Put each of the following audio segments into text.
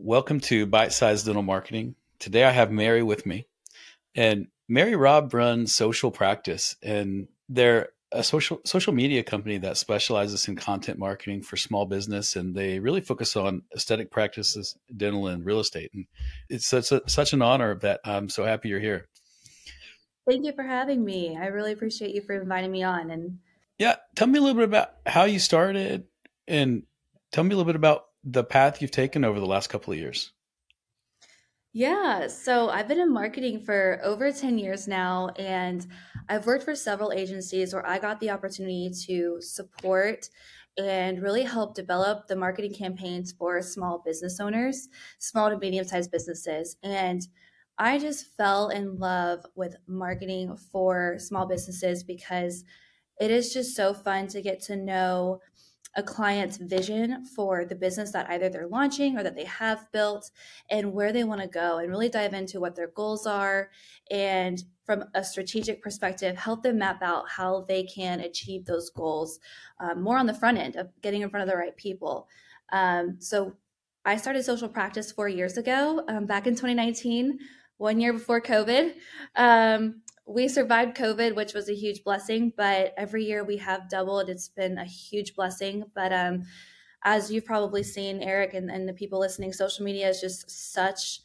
welcome to Bite Size Dental Marketing. Today I have Mary with me, and Mary Robb runs Social Practice, and they're a social social media company that specializes in content marketing for small business, and they really focus on aesthetic practices, dental, and real estate. And it's such, a, such an honor that I'm so happy you're here. Thank you for having me. I really appreciate you for inviting me on. And yeah, tell me a little bit about how you started, and tell me a little bit about the path you've taken over the last couple of years. Yeah, so I've been in marketing for over 10 years now, and I've worked for several agencies where I got the opportunity to support and really help develop the marketing campaigns for small business owners, small to medium sized businesses. And I just fell in love with marketing for small businesses because it is just so fun to get to know a client's vision for the business that either they're launching or that they have built and where they want to go and really dive into what their goals are and from a strategic perspective help them map out how they can achieve those goals um, more on the front end of getting in front of the right people. Um, so i started social practice four years ago um, back in 2019 one year before covid. Um, we survived COVID, which was a huge blessing, but every year we have doubled. It's been a huge blessing. But um, as you've probably seen, Eric and, and the people listening, social media is just such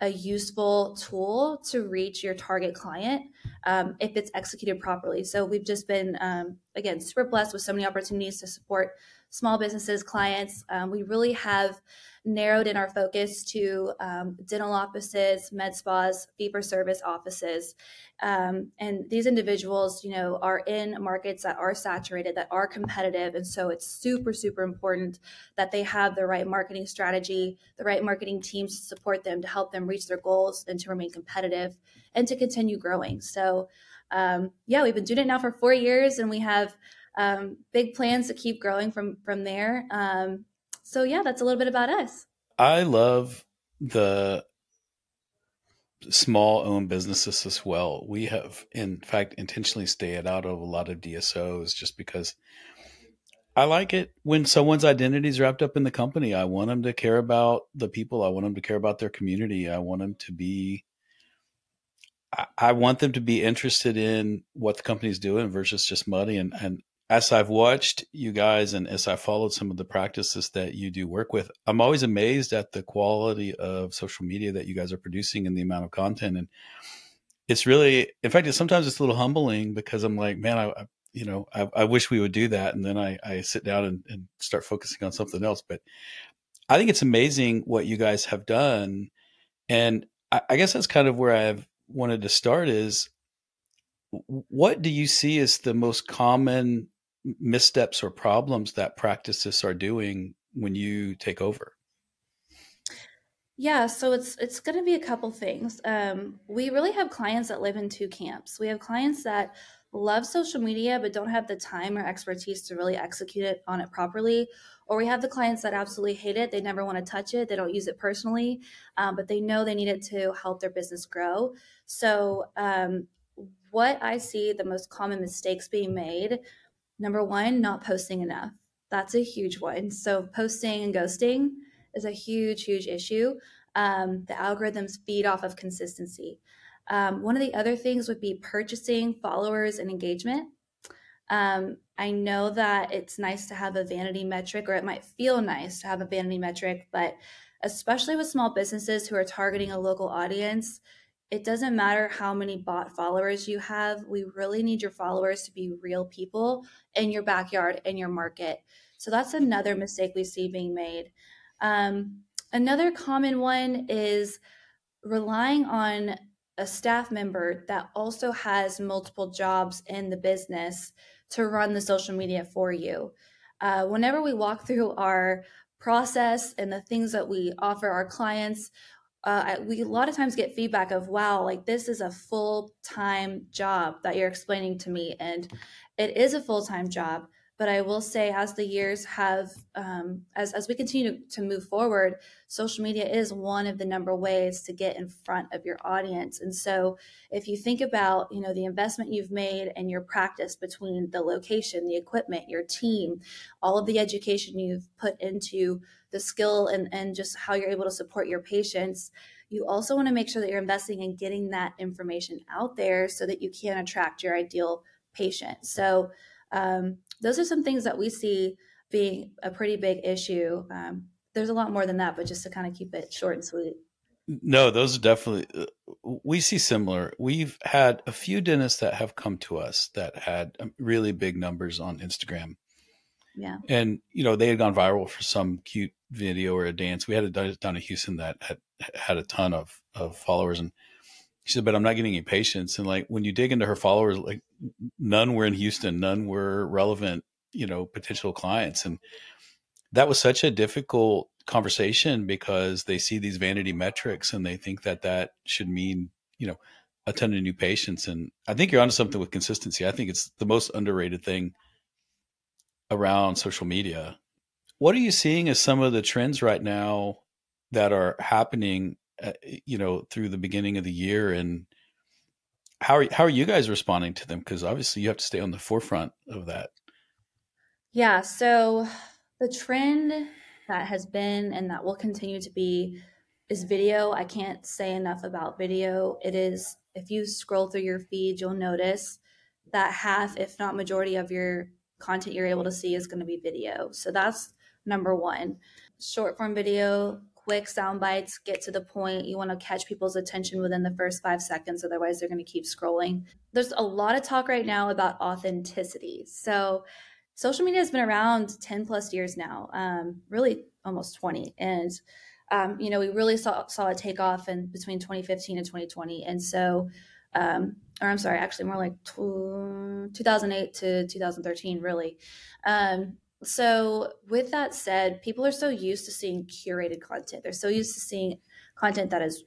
a useful tool to reach your target client um, if it's executed properly. So we've just been, um, again, super blessed with so many opportunities to support small businesses, clients. Um, we really have narrowed in our focus to um, dental offices, med spas, fee for service offices. Um, and these individuals, you know, are in markets that are saturated, that are competitive. And so it's super, super important that they have the right marketing strategy, the right marketing teams to support them to help them reach their goals and to remain competitive and to continue growing. So, um, yeah, we've been doing it now for four years and we have um, big plans to keep growing from from there. Um, so yeah, that's a little bit about us. I love the small owned businesses as well. We have, in fact, intentionally stayed out of a lot of DSOs just because I like it when someone's identity is wrapped up in the company. I want them to care about the people. I want them to care about their community. I want them to be. I want them to be interested in what the company's doing versus just money. And and as I've watched you guys and as I followed some of the practices that you do work with, I'm always amazed at the quality of social media that you guys are producing and the amount of content. And it's really, in fact, it's, sometimes it's a little humbling because I'm like, man, I, I you know, I, I, wish we would do that. And then I, I sit down and, and start focusing on something else. But I think it's amazing what you guys have done. And I, I guess that's kind of where I've wanted to start is what do you see as the most common missteps or problems that practices are doing when you take over? Yeah, so it's it's going to be a couple things. Um, we really have clients that live in two camps. We have clients that love social media but don't have the time or expertise to really execute it on it properly, or we have the clients that absolutely hate it. They never want to touch it. They don't use it personally, um, but they know they need it to help their business grow. So, um, what I see the most common mistakes being made Number one, not posting enough. That's a huge one. So, posting and ghosting is a huge, huge issue. Um, the algorithms feed off of consistency. Um, one of the other things would be purchasing followers and engagement. Um, I know that it's nice to have a vanity metric, or it might feel nice to have a vanity metric, but especially with small businesses who are targeting a local audience, it doesn't matter how many bot followers you have. We really need your followers to be real people in your backyard, in your market. So that's another mistake we see being made. Um, another common one is relying on a staff member that also has multiple jobs in the business to run the social media for you. Uh, whenever we walk through our process and the things that we offer our clients, uh, we a lot of times get feedback of wow like this is a full-time job that you're explaining to me and it is a full-time job but I will say, as the years have, um, as as we continue to, move forward, social media is one of the number ways to get in front of your audience. And so, if you think about, you know, the investment you've made and your practice between the location, the equipment, your team, all of the education you've put into the skill and and just how you're able to support your patients. You also want to make sure that you're investing in getting that information out there so that you can attract your ideal patient. So um, those are some things that we see being a pretty big issue. Um, there's a lot more than that, but just to kind of keep it short and sweet. No, those are definitely, uh, we see similar. We've had a few dentists that have come to us that had um, really big numbers on Instagram. Yeah. And, you know, they had gone viral for some cute video or a dance. We had a dentist down in Houston that had had a ton of, of followers. And she said, but I'm not getting any patients. And like when you dig into her followers, like none were in Houston, none were relevant, you know, potential clients. And that was such a difficult conversation because they see these vanity metrics and they think that that should mean, you know, a ton of new patients. And I think you're onto something with consistency. I think it's the most underrated thing around social media. What are you seeing as some of the trends right now that are happening, uh, you know, through the beginning of the year and how are how are you guys responding to them? Because obviously you have to stay on the forefront of that. Yeah. So the trend that has been and that will continue to be is video. I can't say enough about video. It is if you scroll through your feed, you'll notice that half, if not majority, of your content you're able to see is going to be video. So that's number one. Short form video, quick sound bites, get to the point. You want to catch people's attention within the first five seconds, otherwise, they're going to keep scrolling. There's a lot of talk right now about authenticity. So, social media has been around 10 plus years now, um, really almost 20. And, um, you know, we really saw, saw a takeoff in between 2015 and 2020. And so, um, or I'm sorry, actually more like 2008 to 2013, really. Um, so, with that said, people are so used to seeing curated content. They're so used to seeing content that is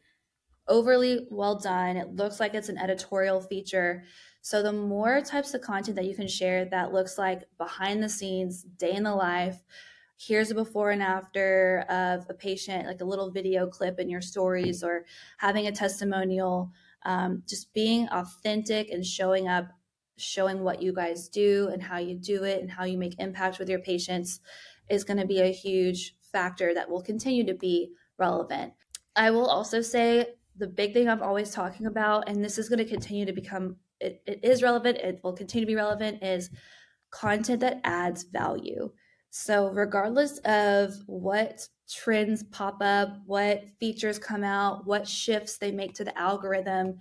overly well done. It looks like it's an editorial feature. So, the more types of content that you can share that looks like behind the scenes, day in the life, here's a before and after of a patient, like a little video clip in your stories, or having a testimonial, um, just being authentic and showing up showing what you guys do and how you do it and how you make impact with your patients is going to be a huge factor that will continue to be relevant. I will also say the big thing I'm always talking about, and this is going to continue to become, it, it is relevant, it will continue to be relevant, is content that adds value. So, regardless of what trends pop up, what features come out, what shifts they make to the algorithm,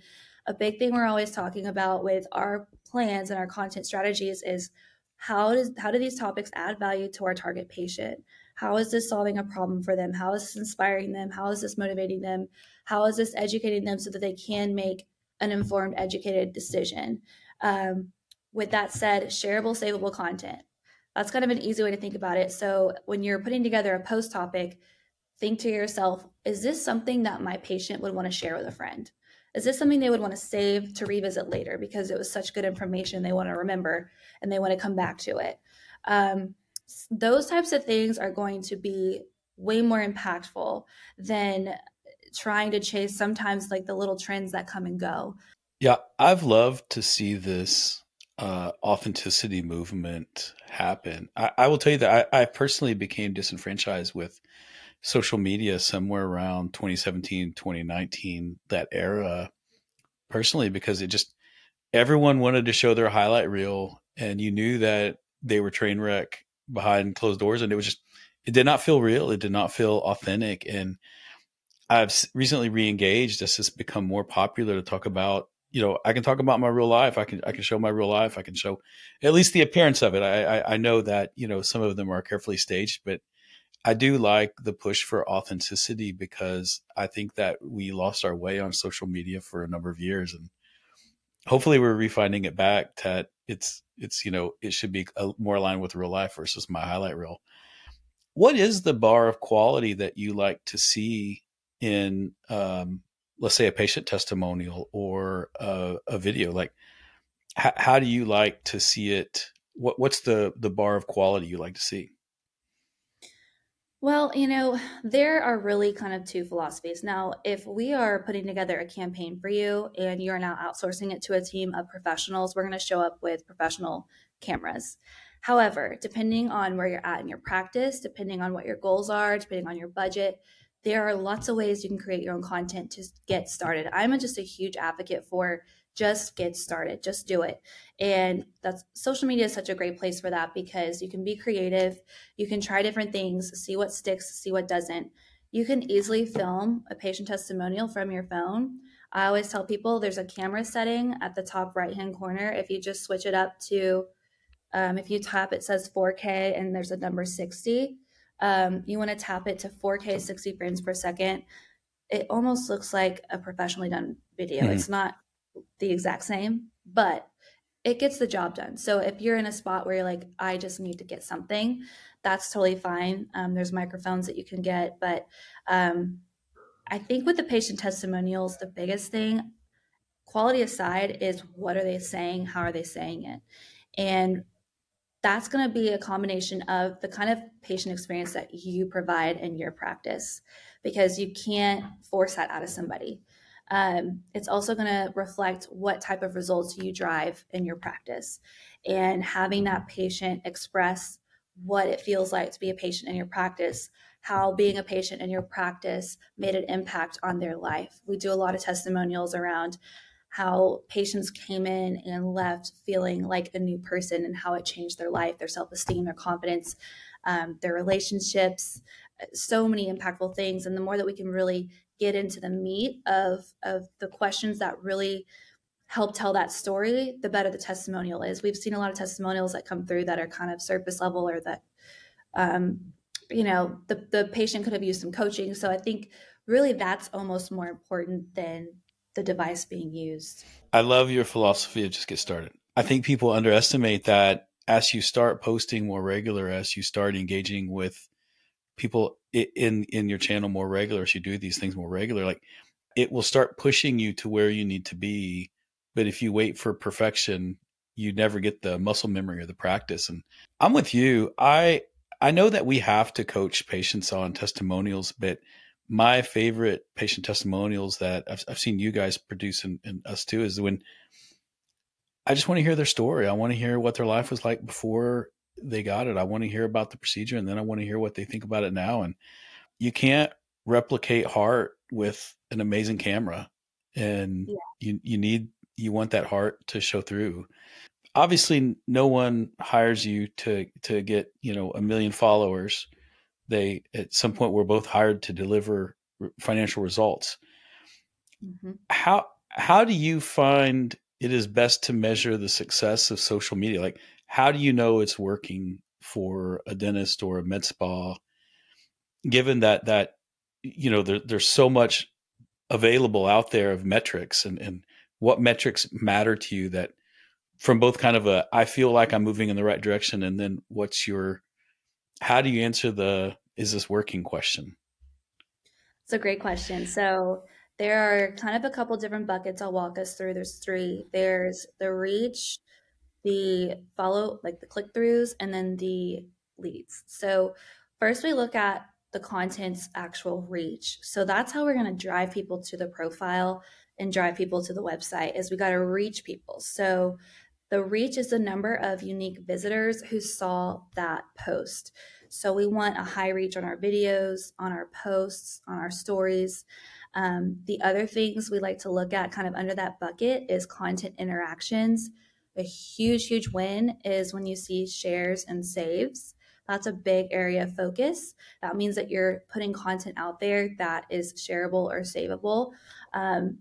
a big thing we're always talking about with our plans and our content strategies is how does how do these topics add value to our target patient? How is this solving a problem for them? How is this inspiring them? How is this motivating them? How is this educating them so that they can make an informed educated decision? Um, with that said shareable savable content. That's kind of an easy way to think about it. So when you're putting together a post topic think to yourself is this something that my patient would want to share with a friend is this something they would want to save to revisit later because it was such good information they want to remember and they want to come back to it? Um, those types of things are going to be way more impactful than trying to chase sometimes like the little trends that come and go. Yeah, I've loved to see this uh, authenticity movement happen. I, I, will tell you that I, I personally became disenfranchised with social media somewhere around 2017, 2019, that era, personally, because it just, everyone wanted to show their highlight reel and you knew that they were train wreck behind closed doors and it was just, it did not feel real. It did not feel authentic. And I've recently re-engaged as it's become more popular to talk about you know, I can talk about my real life. I can I can show my real life. I can show at least the appearance of it. I, I, I know that you know some of them are carefully staged, but I do like the push for authenticity because I think that we lost our way on social media for a number of years, and hopefully we're refining it back that it's it's you know it should be more aligned with real life versus my highlight reel. What is the bar of quality that you like to see in, um, let's say, a patient testimonial or a, a video? Like, how, how do you like to see it what what's the the bar of quality you like to see? Well, you know, there are really kind of two philosophies. Now, if we are putting together a campaign for you and you're now outsourcing it to a team of professionals, we're going to show up with professional cameras. However, depending on where you're at in your practice, depending on what your goals are, depending on your budget, there are lots of ways you can create your own content to get started. I'm just a huge advocate for just get started just do it. And that's social media is such a great place for that because you can be creative you can try different things see what sticks see what doesn't. You can easily film a patient testimonial from your phone. I always tell people there's a camera setting at the top right hand corner. If you just switch it up to um, if you tap it says 4k and there's a number 60 um, you want to tap it to 4k 60 frames per second. It almost looks like a professionally done video. Mm-hmm. it's not the exact same, but it gets the job done. So if you're in a spot where you're like, I just need to get something, that's totally fine. Um, there's microphones that you can get, but um, I think with the patient testimonials, the biggest thing, quality aside, is what are they saying? How are they saying it? And that's going to be a combination of the kind of patient experience that you provide in your practice because you can't force that out of somebody. Um, it's also going to reflect what type of results you drive in your practice. And having that patient express what it feels like to be a patient in your practice how being a patient in your practice made an impact on their life. We do a lot of testimonials around how patients came in and left feeling like a new person and how it changed their life their self-esteem their confidence um, their relationships so many impactful things. And the more that we can really get into the meat of of the questions that really help tell that story, the better the testimonial is. We've seen a lot of testimonials that come through that are kind of surface level or that um, you know, the the patient could have used some coaching. So I think really that's almost more important than the device being used. I love your philosophy of just get started. I think people underestimate that as you start posting more regular, as you start engaging with people in in your channel more regular as you do these things more regular like it will start pushing you to where you need to be. But if you wait for perfection you never get the muscle memory or the practice. And i'm with you. I i know that we have to coach patients on testimonials but my favorite patient testimonials that i've, I've seen you guys produce and, and us too is when i just want to hear their story. I want to hear what their life was like before they got it. I want to hear about the procedure and then I want to hear what they think about it now. And you can't replicate heart with an amazing camera. And yeah. you you need you want that heart to show through. Obviously no one hires you to to get, you know, a million followers. They at some point we're both hired to deliver financial results. Mm-hmm. How how do you find it is best to measure the success of social media? Like how do you know it's working for a dentist or a med spa given that that you know there, there's so much available out there of metrics and and what metrics matter to you that from both kind of a i feel like i'm moving in the right direction and then what's your how do you answer the is this working? question? It's a great question. So there are kind of a couple different buckets i'll walk us through. There's three. There's the reach the follow, like the click throughs, and then the leads. So, first we look at the content's actual reach. So, that's how we're going to drive people to the profile and drive people to the website is we got to reach people. So, the reach is the number of unique visitors who saw that post. So we want a high reach on our videos, on our posts, on our stories. Um, the other things we like to look at kind of under that bucket is content interactions. A huge, huge win is when you see shares and saves. That's a big area of focus. That means that you're putting content out there that is shareable or savable. Um,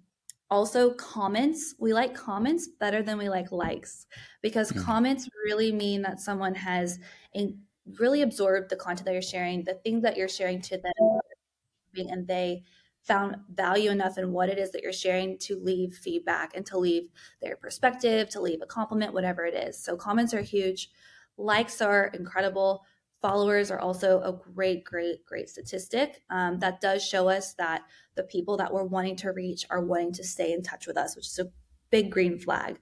also, comments. We like comments better than we like likes because mm-hmm. comments really mean that someone has in, really absorbed the content that you're sharing, the things that you're sharing to them, and they found value enough in what it is that you're sharing to leave feedback and to leave their perspective, to leave a compliment, whatever it is. So comments are huge. Likes are incredible. Followers are also a great, great, great statistic. Um, that does show us that the people that we're wanting to reach are wanting to stay in touch with us, which is a big green flag.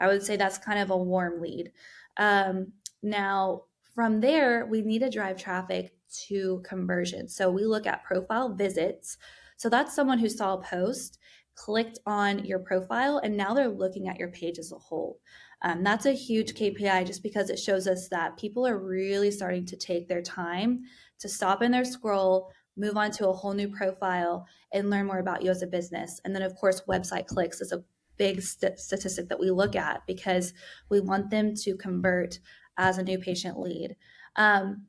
I would say that's kind of a warm lead. Um, now, from there, we need to drive traffic to conversion. So we look at profile visits. So that's someone who saw a post, clicked on your profile, and now they're looking at your page as a whole. Um, that's a huge KPI just because it shows us that people are really starting to take their time to stop in their scroll, move on to a whole new profile, and learn more about you as a business. And then, of course, website clicks is a big st- statistic that we look at because we want them to convert as a new patient lead. Um,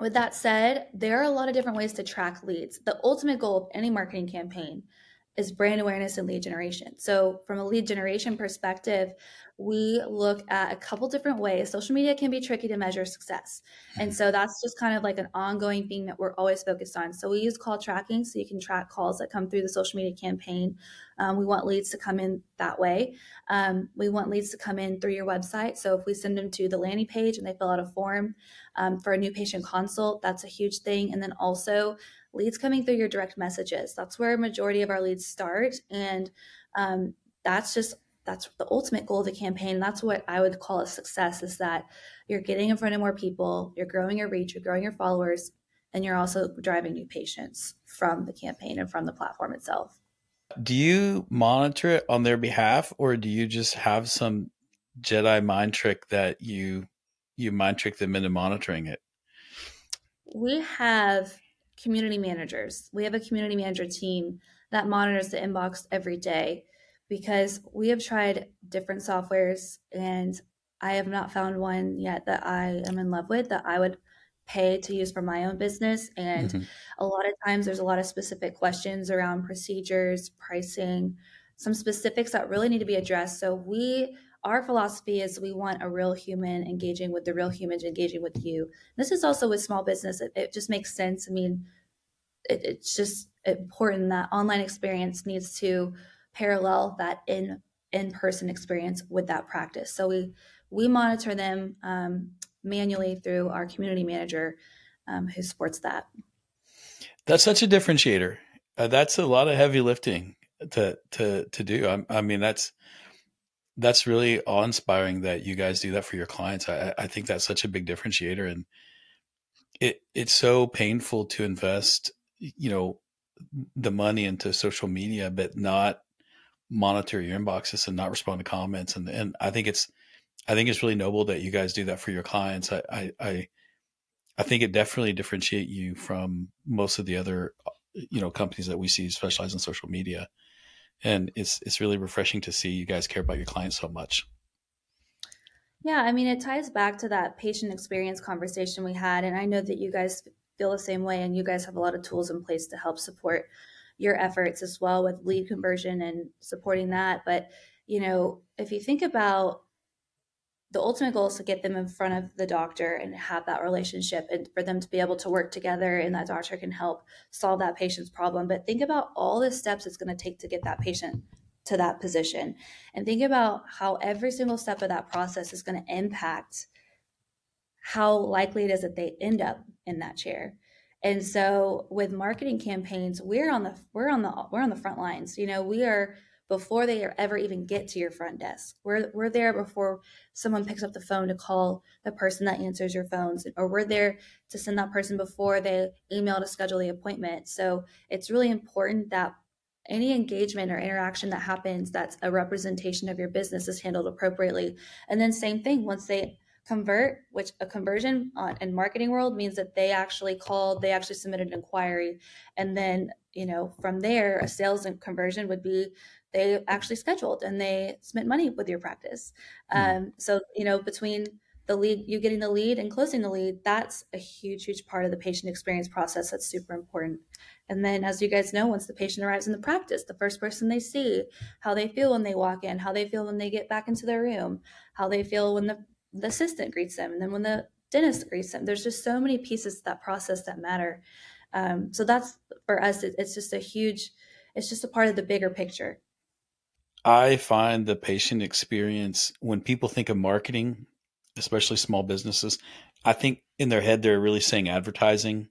with that said, there are a lot of different ways to track leads. The ultimate goal of any marketing campaign is brand awareness and lead generation. So, from a lead generation perspective, we look at a couple different ways. Social media can be tricky to measure success. And so that's just kind of like an ongoing thing that we're always focused on. So we use call tracking so you can track calls that come through the social media campaign. Um, we want leads to come in that way. Um, we want leads to come in through your website. So if we send them to the landing page and they fill out a form um, for a new patient consult, that's a huge thing. And then also leads coming through your direct messages. That's where a majority of our leads start. And um, that's just that's the ultimate goal of the campaign. That's what I would call a success is that you're getting in front of more people, you're growing your reach, you're growing your followers, and you're also driving new patients from the campaign and from the platform itself. Do you monitor it on their behalf or do you just have some Jedi mind trick that you you mind trick them into monitoring it? We have community managers. We have a community manager team that monitors the inbox every day because we have tried different softwares and I have not found one yet that I am in love with that I would pay to use for my own business. And mm-hmm. a lot of times there's a lot of specific questions around procedures, pricing, some specifics that really need to be addressed. So we our philosophy is we want a real human engaging with the real humans engaging with you. This is also with small business. It, it just makes sense. I mean, it, it's just important that online experience needs to parallel that in in person experience with that practice. So we we monitor them um, manually through our community manager um, who supports that. That's such a differentiator. Uh, that's a lot of heavy lifting to to to do. I, I, mean, that's that's really awe inspiring that you guys do that for your clients. I, I think that's such a big differentiator, and it it's so painful to invest, you know, the money into social media, but not monitor your inboxes and not respond to comments. And and I think it's I think it's really noble that you guys do that for your clients. I I I, I think it definitely differentiate you from most of the other uh, you know companies that we see specialize in social media. And it's it's really refreshing to see you guys care about your clients so much. Yeah, I mean, it ties back to that patient experience conversation we had. And I know that you guys feel the same way, and you guys have a lot of tools in place to help support your efforts as well with lead conversion and supporting that. But, you know, if you think about the ultimate goal is to get them in front of the doctor and have that relationship and for them to be able to work together and that doctor can help solve that patient's problem. But think about all the steps it's going to take to get that patient to that position and think about how every single step of that process is going to impact how likely it is that they end up in that chair and so with marketing campaigns, we're on the we're on the we're on the front lines. You know, we are before they ever even get to your front desk. We're we're there before someone picks up the phone to call the person that answers your phones, or we're there to send that person before they email to schedule the appointment. So it's really important that any engagement or interaction that happens that's a representation of your business is handled appropriately. And then same thing once they convert which a conversion on, in marketing world means that they actually called they actually submitted an inquiry and then you know from there a sales and conversion would be they actually scheduled and they spent money with your practice. Mm-hmm. um, so you know between the lead you getting the lead and closing the lead that's a huge huge part of the patient experience process that's super important. And then as you guys know once the patient arrives in the practice the first person they see how they feel when they walk in how they feel when they get back into their room how they feel when the the assistant greets them and then when the dentist greets them. There's just so many pieces to that process that matter. Um, so that's for us it, it's just a huge it's just a part of the bigger picture i find the patient experience when people think of marketing especially small businesses i think in their head they're really saying advertising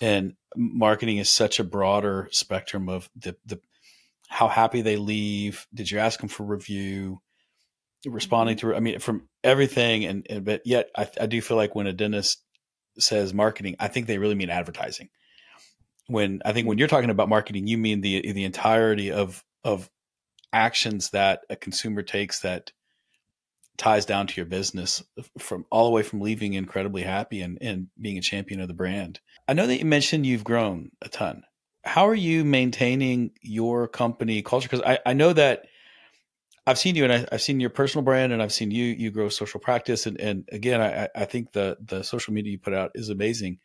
and marketing is such a broader spectrum of the, the how happy they leave did you ask them for review responding mm-hmm. to, I mean, from everything. And, and but yet I, I do feel like when a dentist says marketing, I think they really mean advertising. When I think when mm-hmm. you're talking about marketing, you mean the the entirety of of actions that a consumer takes that ties down to your business from all the way from leaving incredibly happy and, and being a champion of the brand. I know that you mentioned you've grown a ton. How are you maintaining your company culture? Because I, I know that I've seen you and I, have seen your personal brand and I've seen you you grow social practice and, and again I, I think the the social media you put out is amazing.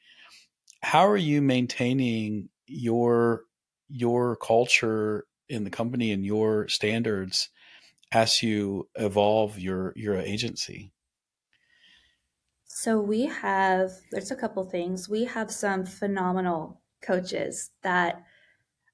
How are you maintaining your your culture in the company and your standards as you evolve your your agency? So we have there's a couple things. We have some phenomenal coaches that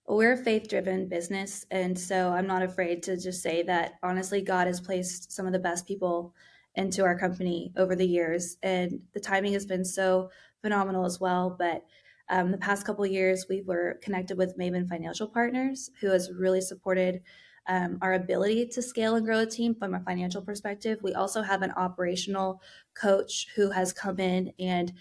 we're a faith driven business and so I'm not afraid to just say that honestly God has placed some of the best people into our company over the years and the timing has been so phenomenal as well but um, the past couple years we were connected with Maven Financial Partners who has really supported um, our ability to scale and grow a team from a financial perspective. We also have an operational coach who has come in and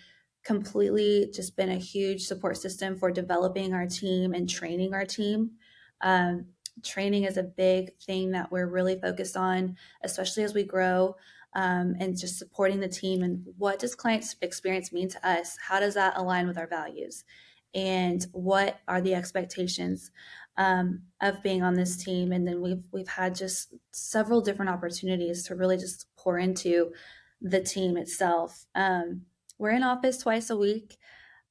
completely just been a huge support system for developing our team and training our team. Um, training is a big thing that we're really focused on, especially as we grow. Um, and just supporting the team and what does client experience mean to us? How does that align with our values? And what are the expectations? um, of being on this team. And then we've we've had just several different opportunities to really just pour into the team itself. Um, we're in office twice a week.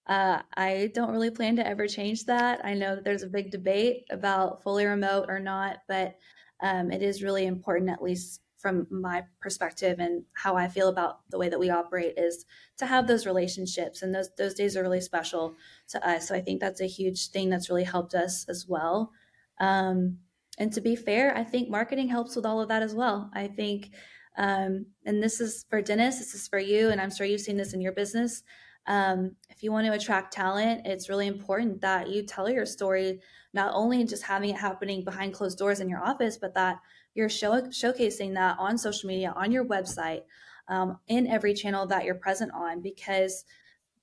Uh, I don't really plan to ever change that. I know that there's a big debate about fully remote or not, but um, it is really important, at least from my perspective and how I feel about the way that we operate is to have those relationships and those those days are really special to us. So I think that's a huge thing that's really helped us as well. Um, and to be fair, I think marketing helps with all of that as well. I think, um, and this is for Dennis, this is for you, and I'm sure you've seen this in your business. Um, if you want to attract talent, it's really important that you tell your story, not only just having it happening behind closed doors in your office, but that you're show, showcasing that on social media, on your website, um, in every channel that you're present on, because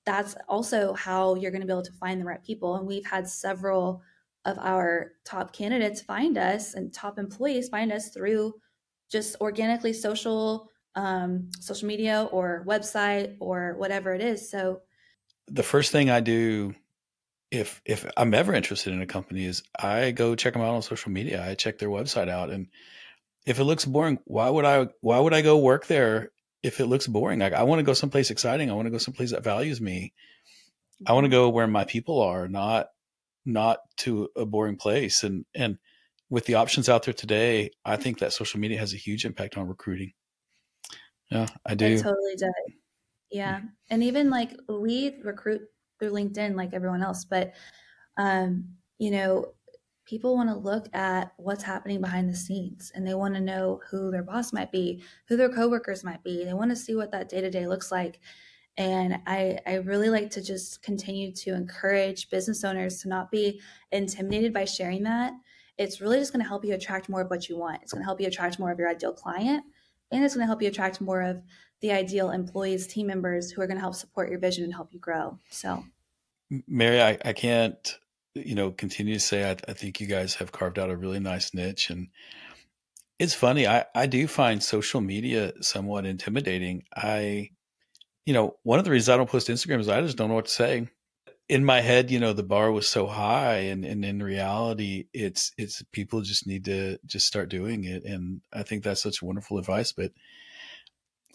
that's also how you're going to be able to find the right people. And we've had several of our top candidates find us and top employees find us through just organically social um, social media or website or whatever it is. So the first thing I do if if I'm ever interested in a company is I go check them out on social media. I check their website out and if it looks boring, why would I why would I go work there if it looks boring? Like I want to go someplace exciting. I want to go someplace that values me. I want to go where my people are, not not to a boring place. And and with the options out there today, I think that social media has a huge impact on recruiting. Yeah, I do. It totally does. Yeah. And even like we recruit through LinkedIn like everyone else, but um, you know, people want to look at what's happening behind the scenes and they want to know who their boss might be, who their coworkers might be. They want to see what that day to day looks like. And I, I really like to just continue to encourage business owners to not be intimidated by sharing that. It's really just going to help you attract more of what you want. It's going to help you attract more of your ideal client, and it's going to help you attract more of the ideal employees, team members who are going to help support your vision and help you grow. So, Mary, I, I can't you know, continue to say I, I think you guys have carved out a really nice niche and it's funny. I, I do find social media somewhat intimidating. I, you know, one of the reasons I don't post Instagram is I just don't know what to say. In my head, you know, the bar was so high, and, and in reality, it's it's people just need to just start doing it, and I think that's such wonderful advice. But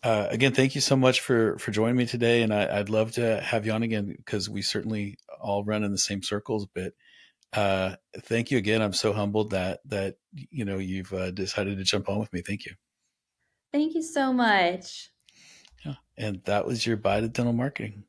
uh, again, thank you so much for for joining me today, and I, would love to have you on again because we certainly all run in the same circles. But uh, thank you again. I'm so humbled that that you know you've uh, decided to jump on with me. Thank you. Thank you so much. Yeah, and that was your Bite of Dental Marketing.